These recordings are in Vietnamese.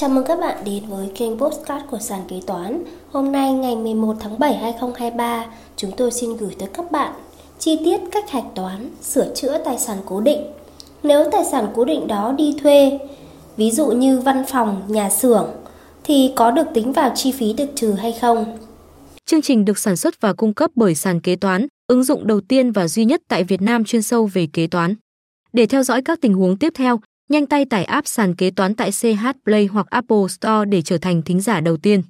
Chào mừng các bạn đến với kênh Postcard của Sàn Kế Toán. Hôm nay ngày 11 tháng 7 2023, chúng tôi xin gửi tới các bạn chi tiết cách hạch toán, sửa chữa tài sản cố định. Nếu tài sản cố định đó đi thuê, ví dụ như văn phòng, nhà xưởng, thì có được tính vào chi phí được trừ hay không? Chương trình được sản xuất và cung cấp bởi Sàn Kế Toán, ứng dụng đầu tiên và duy nhất tại Việt Nam chuyên sâu về kế toán. Để theo dõi các tình huống tiếp theo, nhanh tay tải app sàn kế toán tại CH Play hoặc Apple Store để trở thành thính giả đầu tiên.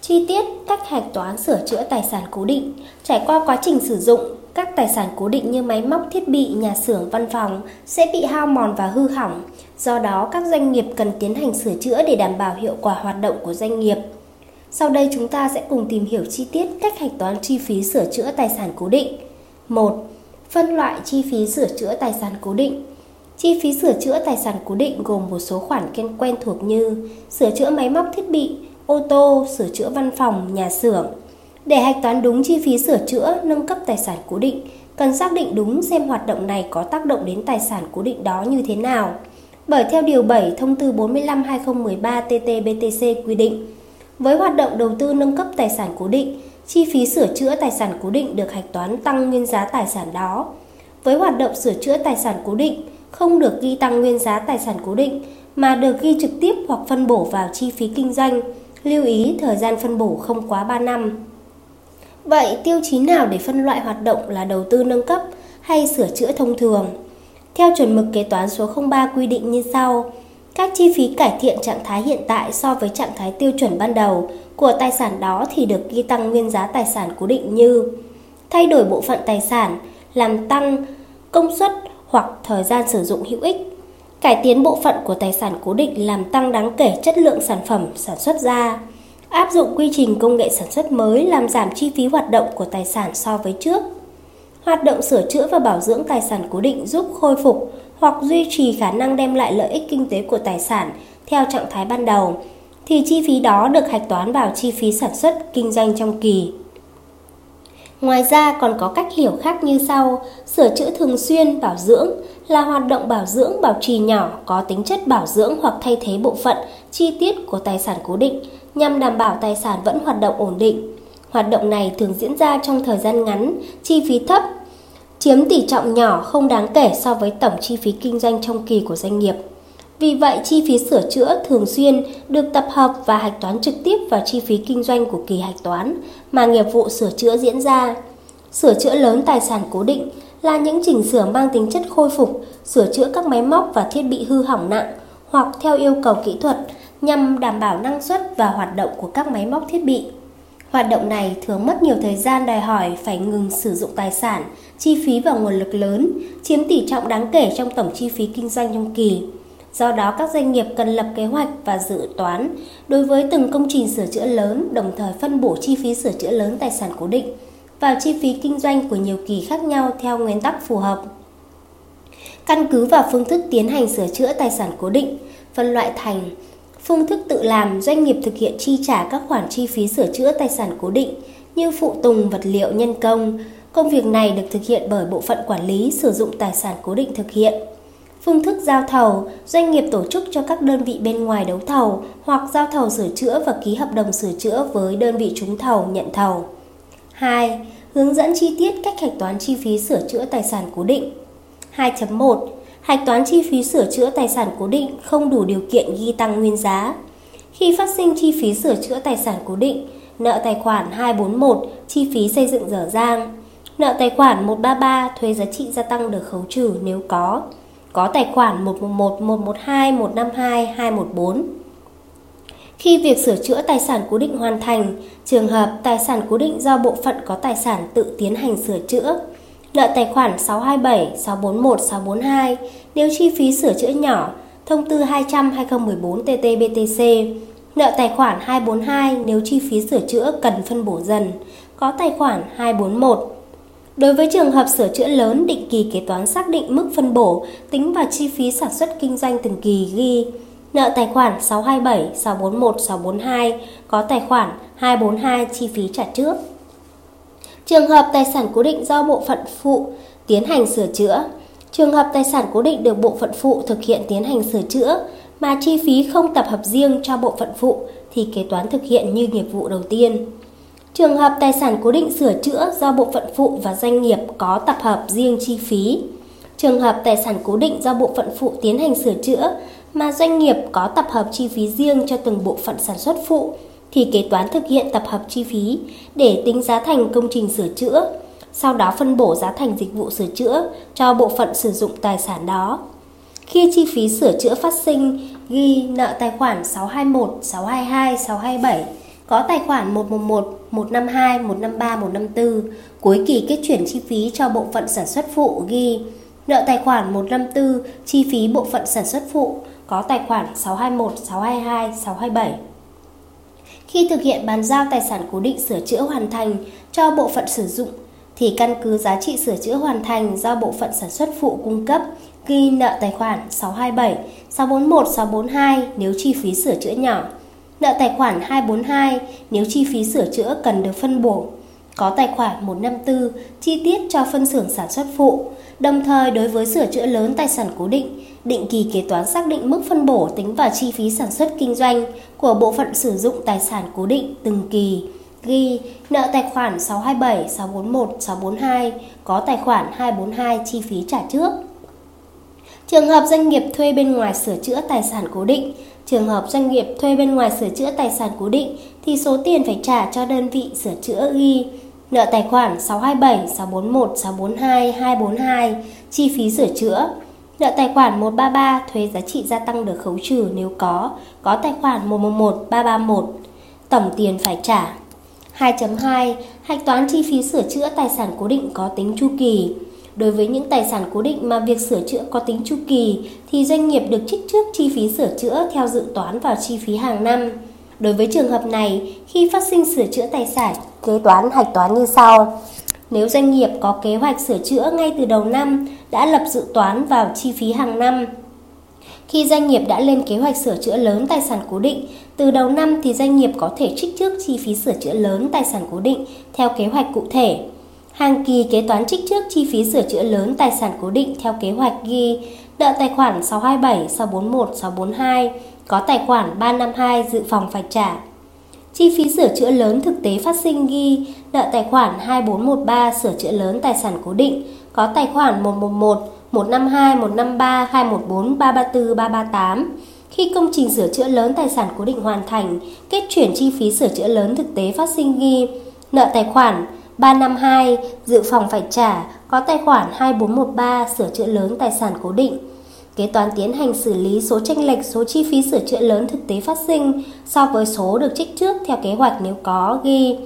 Chi tiết cách hạch toán sửa chữa tài sản cố định trải qua quá trình sử dụng, các tài sản cố định như máy móc, thiết bị, nhà xưởng, văn phòng sẽ bị hao mòn và hư hỏng. Do đó, các doanh nghiệp cần tiến hành sửa chữa để đảm bảo hiệu quả hoạt động của doanh nghiệp. Sau đây chúng ta sẽ cùng tìm hiểu chi tiết cách hạch toán chi phí sửa chữa tài sản cố định. 1. Phân loại chi phí sửa chữa tài sản cố định. Chi phí sửa chữa tài sản cố định gồm một số khoản quen thuộc như sửa chữa máy móc thiết bị, ô tô, sửa chữa văn phòng, nhà xưởng. Để hạch toán đúng chi phí sửa chữa, nâng cấp tài sản cố định, cần xác định đúng xem hoạt động này có tác động đến tài sản cố định đó như thế nào. Bởi theo Điều 7 Thông tư 45-2013 TT-BTC quy định, với hoạt động đầu tư nâng cấp tài sản cố định, chi phí sửa chữa tài sản cố định được hạch toán tăng nguyên giá tài sản đó. Với hoạt động sửa chữa tài sản cố định, không được ghi tăng nguyên giá tài sản cố định mà được ghi trực tiếp hoặc phân bổ vào chi phí kinh doanh. Lưu ý thời gian phân bổ không quá 3 năm. Vậy tiêu chí nào để phân loại hoạt động là đầu tư nâng cấp hay sửa chữa thông thường? Theo chuẩn mực kế toán số 03 quy định như sau: các chi phí cải thiện trạng thái hiện tại so với trạng thái tiêu chuẩn ban đầu của tài sản đó thì được ghi tăng nguyên giá tài sản cố định như thay đổi bộ phận tài sản, làm tăng công suất hoặc thời gian sử dụng hữu ích. Cải tiến bộ phận của tài sản cố định làm tăng đáng kể chất lượng sản phẩm sản xuất ra. Áp dụng quy trình công nghệ sản xuất mới làm giảm chi phí hoạt động của tài sản so với trước. Hoạt động sửa chữa và bảo dưỡng tài sản cố định giúp khôi phục hoặc duy trì khả năng đem lại lợi ích kinh tế của tài sản theo trạng thái ban đầu, thì chi phí đó được hạch toán vào chi phí sản xuất kinh doanh trong kỳ. Ngoài ra còn có cách hiểu khác như sau, sửa chữa thường xuyên bảo dưỡng là hoạt động bảo dưỡng bảo trì nhỏ có tính chất bảo dưỡng hoặc thay thế bộ phận chi tiết của tài sản cố định nhằm đảm bảo tài sản vẫn hoạt động ổn định. Hoạt động này thường diễn ra trong thời gian ngắn, chi phí thấp, chiếm tỷ trọng nhỏ không đáng kể so với tổng chi phí kinh doanh trong kỳ của doanh nghiệp. Vì vậy, chi phí sửa chữa thường xuyên được tập hợp và hạch toán trực tiếp vào chi phí kinh doanh của kỳ hạch toán mà nghiệp vụ sửa chữa diễn ra. Sửa chữa lớn tài sản cố định là những chỉnh sửa mang tính chất khôi phục, sửa chữa các máy móc và thiết bị hư hỏng nặng hoặc theo yêu cầu kỹ thuật nhằm đảm bảo năng suất và hoạt động của các máy móc thiết bị. Hoạt động này thường mất nhiều thời gian đòi hỏi phải ngừng sử dụng tài sản, chi phí và nguồn lực lớn, chiếm tỷ trọng đáng kể trong tổng chi phí kinh doanh trong kỳ. Do đó, các doanh nghiệp cần lập kế hoạch và dự toán đối với từng công trình sửa chữa lớn, đồng thời phân bổ chi phí sửa chữa lớn tài sản cố định vào chi phí kinh doanh của nhiều kỳ khác nhau theo nguyên tắc phù hợp. Căn cứ vào phương thức tiến hành sửa chữa tài sản cố định, phân loại thành phương thức tự làm, doanh nghiệp thực hiện chi trả các khoản chi phí sửa chữa tài sản cố định như phụ tùng, vật liệu, nhân công. Công việc này được thực hiện bởi bộ phận quản lý sử dụng tài sản cố định thực hiện. Phương thức giao thầu, doanh nghiệp tổ chức cho các đơn vị bên ngoài đấu thầu hoặc giao thầu sửa chữa và ký hợp đồng sửa chữa với đơn vị trúng thầu nhận thầu. 2. Hướng dẫn chi tiết cách hạch toán chi phí sửa chữa tài sản cố định. 2.1. Hạch toán chi phí sửa chữa tài sản cố định không đủ điều kiện ghi tăng nguyên giá. Khi phát sinh chi phí sửa chữa tài sản cố định, nợ tài khoản 241 chi phí xây dựng dở dang, nợ tài khoản 133 thuế giá trị gia tăng được khấu trừ nếu có, có tài khoản 111, 112, 152, 214. Khi việc sửa chữa tài sản cố định hoàn thành, trường hợp tài sản cố định do bộ phận có tài sản tự tiến hành sửa chữa, nợ tài khoản 627, 641, 642 nếu chi phí sửa chữa nhỏ, thông tư 200-2014 TT-BTC, nợ tài khoản 242 nếu chi phí sửa chữa cần phân bổ dần, có tài khoản 241. Đối với trường hợp sửa chữa lớn, định kỳ kế toán xác định mức phân bổ tính vào chi phí sản xuất kinh doanh từng kỳ ghi Nợ tài khoản 627, 641, 642 có tài khoản 242 chi phí trả trước. Trường hợp tài sản cố định do bộ phận phụ tiến hành sửa chữa. Trường hợp tài sản cố định được bộ phận phụ thực hiện tiến hành sửa chữa mà chi phí không tập hợp riêng cho bộ phận phụ thì kế toán thực hiện như nghiệp vụ đầu tiên. Trường hợp tài sản cố định sửa chữa do bộ phận phụ và doanh nghiệp có tập hợp riêng chi phí. Trường hợp tài sản cố định do bộ phận phụ tiến hành sửa chữa mà doanh nghiệp có tập hợp chi phí riêng cho từng bộ phận sản xuất phụ thì kế toán thực hiện tập hợp chi phí để tính giá thành công trình sửa chữa, sau đó phân bổ giá thành dịch vụ sửa chữa cho bộ phận sử dụng tài sản đó. Khi chi phí sửa chữa phát sinh, ghi nợ tài khoản 621, 622, 627, có tài khoản 111, 152, 153, 154, cuối kỳ kết chuyển chi phí cho bộ phận sản xuất phụ ghi nợ tài khoản 154, chi phí bộ phận sản xuất phụ, có tài khoản 621, 622, 627. Khi thực hiện bàn giao tài sản cố định sửa chữa hoàn thành cho bộ phận sử dụng thì căn cứ giá trị sửa chữa hoàn thành do bộ phận sản xuất phụ cung cấp ghi nợ tài khoản 627, 641, 642 nếu chi phí sửa chữa nhỏ, nợ tài khoản 242 nếu chi phí sửa chữa cần được phân bổ, có tài khoản 154 chi tiết cho phân xưởng sản xuất phụ, đồng thời đối với sửa chữa lớn tài sản cố định, định kỳ kế toán xác định mức phân bổ tính vào chi phí sản xuất kinh doanh của bộ phận sử dụng tài sản cố định từng kỳ. Ghi nợ tài khoản 627, 641, 642 có tài khoản 242 chi phí trả trước. Trường hợp doanh nghiệp thuê bên ngoài sửa chữa tài sản cố định, trường hợp doanh nghiệp thuê bên ngoài sửa chữa tài sản cố định thì số tiền phải trả cho đơn vị sửa chữa ghi nợ tài khoản 627, 641, 642, 242 chi phí sửa chữa. Nợ tài khoản 133 thuế giá trị gia tăng được khấu trừ nếu có, có tài khoản 111, 331 tổng tiền phải trả. 2.2 Hạch toán chi phí sửa chữa tài sản cố định có tính chu kỳ. Đối với những tài sản cố định mà việc sửa chữa có tính chu kỳ thì doanh nghiệp được trích trước chi phí sửa chữa theo dự toán vào chi phí hàng năm. Đối với trường hợp này, khi phát sinh sửa chữa tài sản, kế toán hạch toán như sau. Nếu doanh nghiệp có kế hoạch sửa chữa ngay từ đầu năm, đã lập dự toán vào chi phí hàng năm. Khi doanh nghiệp đã lên kế hoạch sửa chữa lớn tài sản cố định, từ đầu năm thì doanh nghiệp có thể trích trước chi phí sửa chữa lớn tài sản cố định theo kế hoạch cụ thể. Hàng kỳ kế toán trích trước chi phí sửa chữa lớn tài sản cố định theo kế hoạch ghi nợ tài khoản 627, 641, 642, có tài khoản 352 dự phòng phải trả. Chi phí sửa chữa lớn thực tế phát sinh ghi nợ tài khoản 2413 sửa chữa lớn tài sản cố định, có tài khoản 111, 152, 153, 214, 334, 338. Khi công trình sửa chữa lớn tài sản cố định hoàn thành, kết chuyển chi phí sửa chữa lớn thực tế phát sinh ghi nợ tài khoản 352 dự phòng phải trả, có tài khoản 2413 sửa chữa lớn tài sản cố định. Kế toán tiến hành xử lý số tranh lệch số chi phí sửa chữa lớn thực tế phát sinh so với số được trích trước theo kế hoạch nếu có ghi.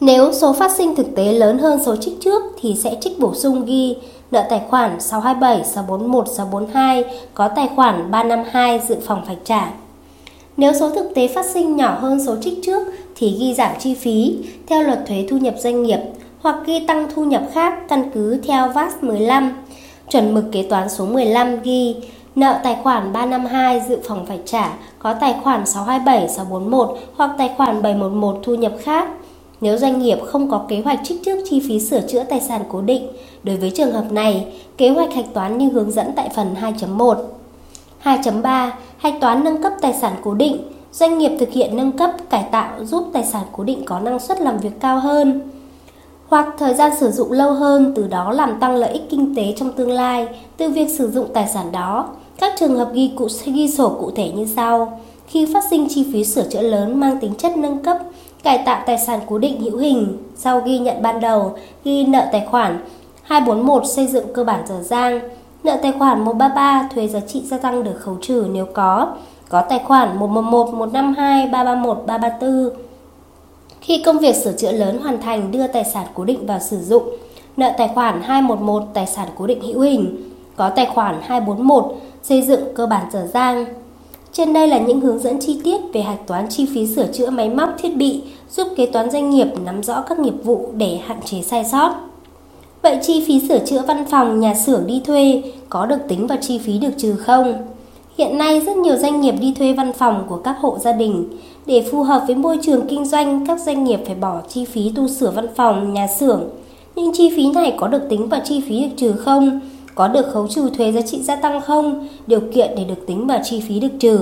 Nếu số phát sinh thực tế lớn hơn số trích trước thì sẽ trích bổ sung ghi nợ tài khoản 627, 641, 642 có tài khoản 352 dự phòng phải trả. Nếu số thực tế phát sinh nhỏ hơn số trích trước thì ghi giảm chi phí theo luật thuế thu nhập doanh nghiệp hoặc ghi tăng thu nhập khác căn cứ theo VAT 15 Chuẩn mực kế toán số 15 ghi nợ tài khoản 352 dự phòng phải trả có tài khoản 627, 641 hoặc tài khoản 711 thu nhập khác. Nếu doanh nghiệp không có kế hoạch trích trước chi phí sửa chữa tài sản cố định, đối với trường hợp này, kế hoạch hạch toán như hướng dẫn tại phần 2.1. 2.3. Hạch toán nâng cấp tài sản cố định. Doanh nghiệp thực hiện nâng cấp, cải tạo giúp tài sản cố định có năng suất làm việc cao hơn hoặc thời gian sử dụng lâu hơn từ đó làm tăng lợi ích kinh tế trong tương lai từ việc sử dụng tài sản đó. Các trường hợp ghi cụ ghi sổ cụ thể như sau. Khi phát sinh chi phí sửa chữa lớn mang tính chất nâng cấp, cải tạo tài sản cố định hữu hình, sau ghi nhận ban đầu, ghi nợ tài khoản 241 xây dựng cơ bản dở dang, nợ tài khoản 133 thuế giá trị gia tăng được khấu trừ nếu có, có tài khoản 111 152 331 334 khi công việc sửa chữa lớn hoàn thành đưa tài sản cố định vào sử dụng, nợ tài khoản 211 tài sản cố định hữu hình, có tài khoản 241 xây dựng cơ bản dở dang. Trên đây là những hướng dẫn chi tiết về hạch toán chi phí sửa chữa máy móc thiết bị giúp kế toán doanh nghiệp nắm rõ các nghiệp vụ để hạn chế sai sót. Vậy chi phí sửa chữa văn phòng, nhà xưởng đi thuê có được tính vào chi phí được trừ không? Hiện nay rất nhiều doanh nghiệp đi thuê văn phòng của các hộ gia đình để phù hợp với môi trường kinh doanh, các doanh nghiệp phải bỏ chi phí tu sửa văn phòng, nhà xưởng. Nhưng chi phí này có được tính vào chi phí được trừ không? có được khấu trừ thuế giá trị gia tăng không? Điều kiện để được tính vào chi phí được trừ.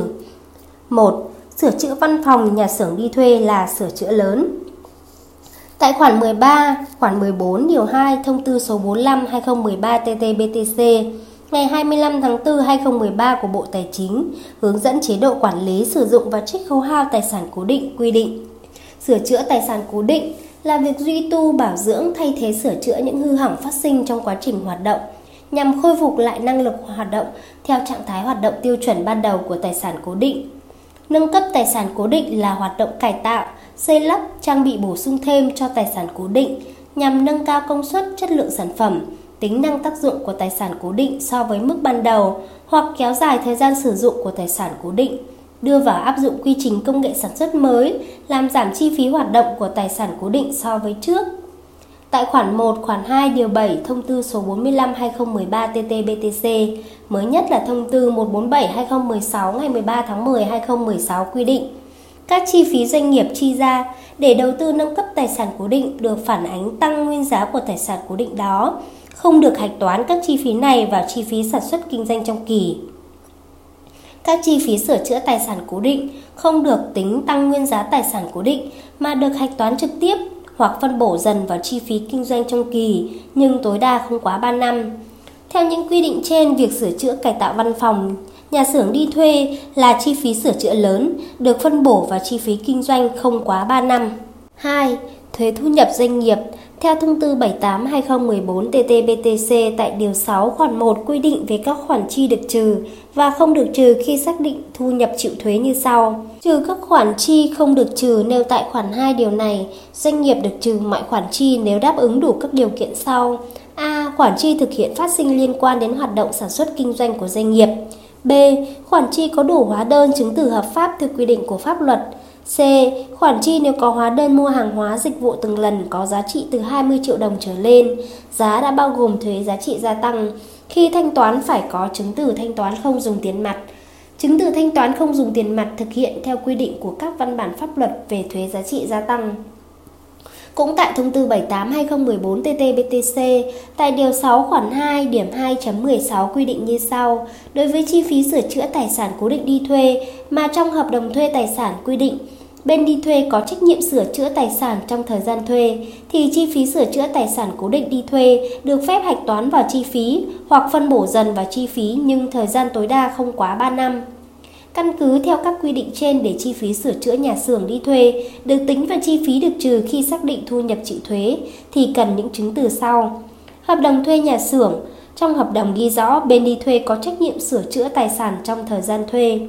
1. Sửa chữa văn phòng nhà xưởng đi thuê là sửa chữa lớn. Tại khoản 13, khoản 14 điều 2 thông tư số 45/2013/TT-BTC ngày 25 tháng 4 2013 của Bộ Tài chính hướng dẫn chế độ quản lý sử dụng và trích khấu hao tài sản cố định quy định. Sửa chữa tài sản cố định là việc duy tu bảo dưỡng thay thế sửa chữa những hư hỏng phát sinh trong quá trình hoạt động nhằm khôi phục lại năng lực hoạt động theo trạng thái hoạt động tiêu chuẩn ban đầu của tài sản cố định. Nâng cấp tài sản cố định là hoạt động cải tạo, xây lắp, trang bị bổ sung thêm cho tài sản cố định nhằm nâng cao công suất, chất lượng sản phẩm, tính năng tác dụng của tài sản cố định so với mức ban đầu hoặc kéo dài thời gian sử dụng của tài sản cố định, đưa vào áp dụng quy trình công nghệ sản xuất mới, làm giảm chi phí hoạt động của tài sản cố định so với trước. Tại khoản 1, khoản 2, điều 7, thông tư số 45-2013-TT-BTC, mới nhất là thông tư 147-2016 ngày 13 tháng 10 2016 quy định các chi phí doanh nghiệp chi ra để đầu tư nâng cấp tài sản cố định được phản ánh tăng nguyên giá của tài sản cố định đó, không được hạch toán các chi phí này vào chi phí sản xuất kinh doanh trong kỳ. Các chi phí sửa chữa tài sản cố định không được tính tăng nguyên giá tài sản cố định mà được hạch toán trực tiếp hoặc phân bổ dần vào chi phí kinh doanh trong kỳ nhưng tối đa không quá 3 năm. Theo những quy định trên, việc sửa chữa cải tạo văn phòng, nhà xưởng đi thuê là chi phí sửa chữa lớn, được phân bổ vào chi phí kinh doanh không quá 3 năm. 2. Thuế thu nhập doanh nghiệp theo thông tư 78/2014/TT-BTC tại điều 6 khoản 1 quy định về các khoản chi được trừ và không được trừ khi xác định thu nhập chịu thuế như sau. Trừ các khoản chi không được trừ nêu tại khoản 2 điều này, doanh nghiệp được trừ mọi khoản chi nếu đáp ứng đủ các điều kiện sau. A. Khoản chi thực hiện phát sinh liên quan đến hoạt động sản xuất kinh doanh của doanh nghiệp. B. Khoản chi có đủ hóa đơn chứng từ hợp pháp theo quy định của pháp luật. C. Khoản chi nếu có hóa đơn mua hàng hóa dịch vụ từng lần có giá trị từ 20 triệu đồng trở lên, giá đã bao gồm thuế giá trị gia tăng. Khi thanh toán phải có chứng từ thanh toán không dùng tiền mặt. Chứng từ thanh toán không dùng tiền mặt thực hiện theo quy định của các văn bản pháp luật về thuế giá trị gia tăng. Cũng tại thông tư 78/2014 TT-BTC, tại điều 6 khoản 2 điểm 2.16 quy định như sau: Đối với chi phí sửa chữa tài sản cố định đi thuê mà trong hợp đồng thuê tài sản quy định bên đi thuê có trách nhiệm sửa chữa tài sản trong thời gian thuê, thì chi phí sửa chữa tài sản cố định đi thuê được phép hạch toán vào chi phí hoặc phân bổ dần vào chi phí nhưng thời gian tối đa không quá 3 năm. Căn cứ theo các quy định trên để chi phí sửa chữa nhà xưởng đi thuê được tính vào chi phí được trừ khi xác định thu nhập chịu thuế thì cần những chứng từ sau. Hợp đồng thuê nhà xưởng Trong hợp đồng ghi rõ, bên đi thuê có trách nhiệm sửa chữa tài sản trong thời gian thuê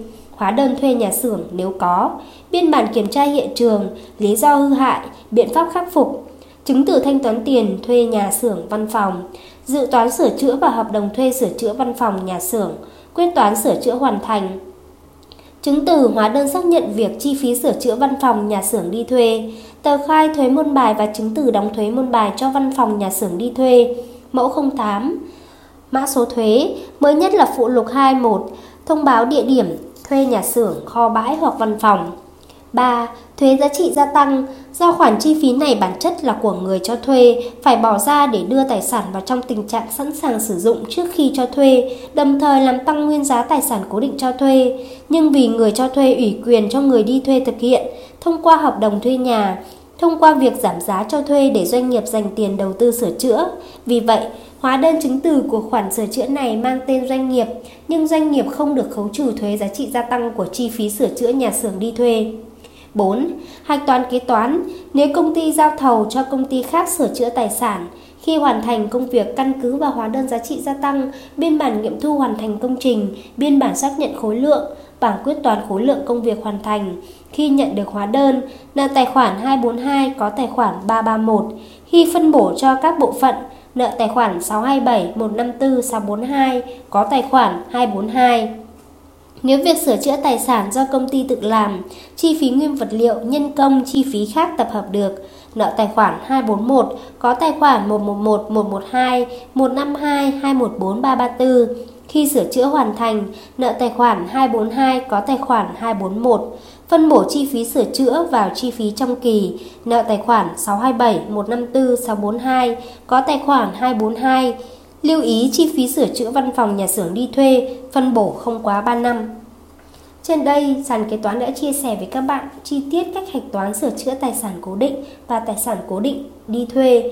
hóa đơn thuê nhà xưởng nếu có, biên bản kiểm tra hiện trường, lý do hư hại, biện pháp khắc phục, chứng từ thanh toán tiền thuê nhà xưởng văn phòng, dự toán sửa chữa và hợp đồng thuê sửa chữa văn phòng nhà xưởng, quyết toán sửa chữa hoàn thành, chứng từ hóa đơn xác nhận việc chi phí sửa chữa văn phòng nhà xưởng đi thuê, tờ khai thuế môn bài và chứng từ đóng thuế môn bài cho văn phòng nhà xưởng đi thuê, mẫu 08, mã số thuế, mới nhất là phụ lục 21, thông báo địa điểm thuê nhà xưởng, kho bãi hoặc văn phòng. 3. Thuế giá trị gia tăng Do khoản chi phí này bản chất là của người cho thuê, phải bỏ ra để đưa tài sản vào trong tình trạng sẵn sàng sử dụng trước khi cho thuê, đồng thời làm tăng nguyên giá tài sản cố định cho thuê. Nhưng vì người cho thuê ủy quyền cho người đi thuê thực hiện, thông qua hợp đồng thuê nhà, thông qua việc giảm giá cho thuê để doanh nghiệp dành tiền đầu tư sửa chữa. Vì vậy, hóa đơn chứng từ của khoản sửa chữa này mang tên doanh nghiệp, nhưng doanh nghiệp không được khấu trừ thuế giá trị gia tăng của chi phí sửa chữa nhà xưởng đi thuê. 4. Hạch toán kế toán Nếu công ty giao thầu cho công ty khác sửa chữa tài sản, khi hoàn thành công việc căn cứ vào hóa đơn giá trị gia tăng, biên bản nghiệm thu hoàn thành công trình, biên bản xác nhận khối lượng, bảng quyết toán khối lượng công việc hoàn thành. Khi nhận được hóa đơn, nợ tài khoản 242 có tài khoản 331. Khi phân bổ cho các bộ phận, nợ tài khoản 627 154 642 có tài khoản 242. Nếu việc sửa chữa tài sản do công ty tự làm, chi phí nguyên vật liệu, nhân công, chi phí khác tập hợp được, nợ tài khoản 241 có tài khoản 111, 112, 152, 214, 334. Khi sửa chữa hoàn thành, nợ tài khoản 242 có tài khoản 241. Phân bổ chi phí sửa chữa vào chi phí trong kỳ, nợ tài khoản 627, 154, 642 có tài khoản 242 Lưu ý chi phí sửa chữa văn phòng nhà xưởng đi thuê, phân bổ không quá 3 năm. Trên đây, sàn kế toán đã chia sẻ với các bạn chi tiết cách hạch toán sửa chữa tài sản cố định và tài sản cố định đi thuê.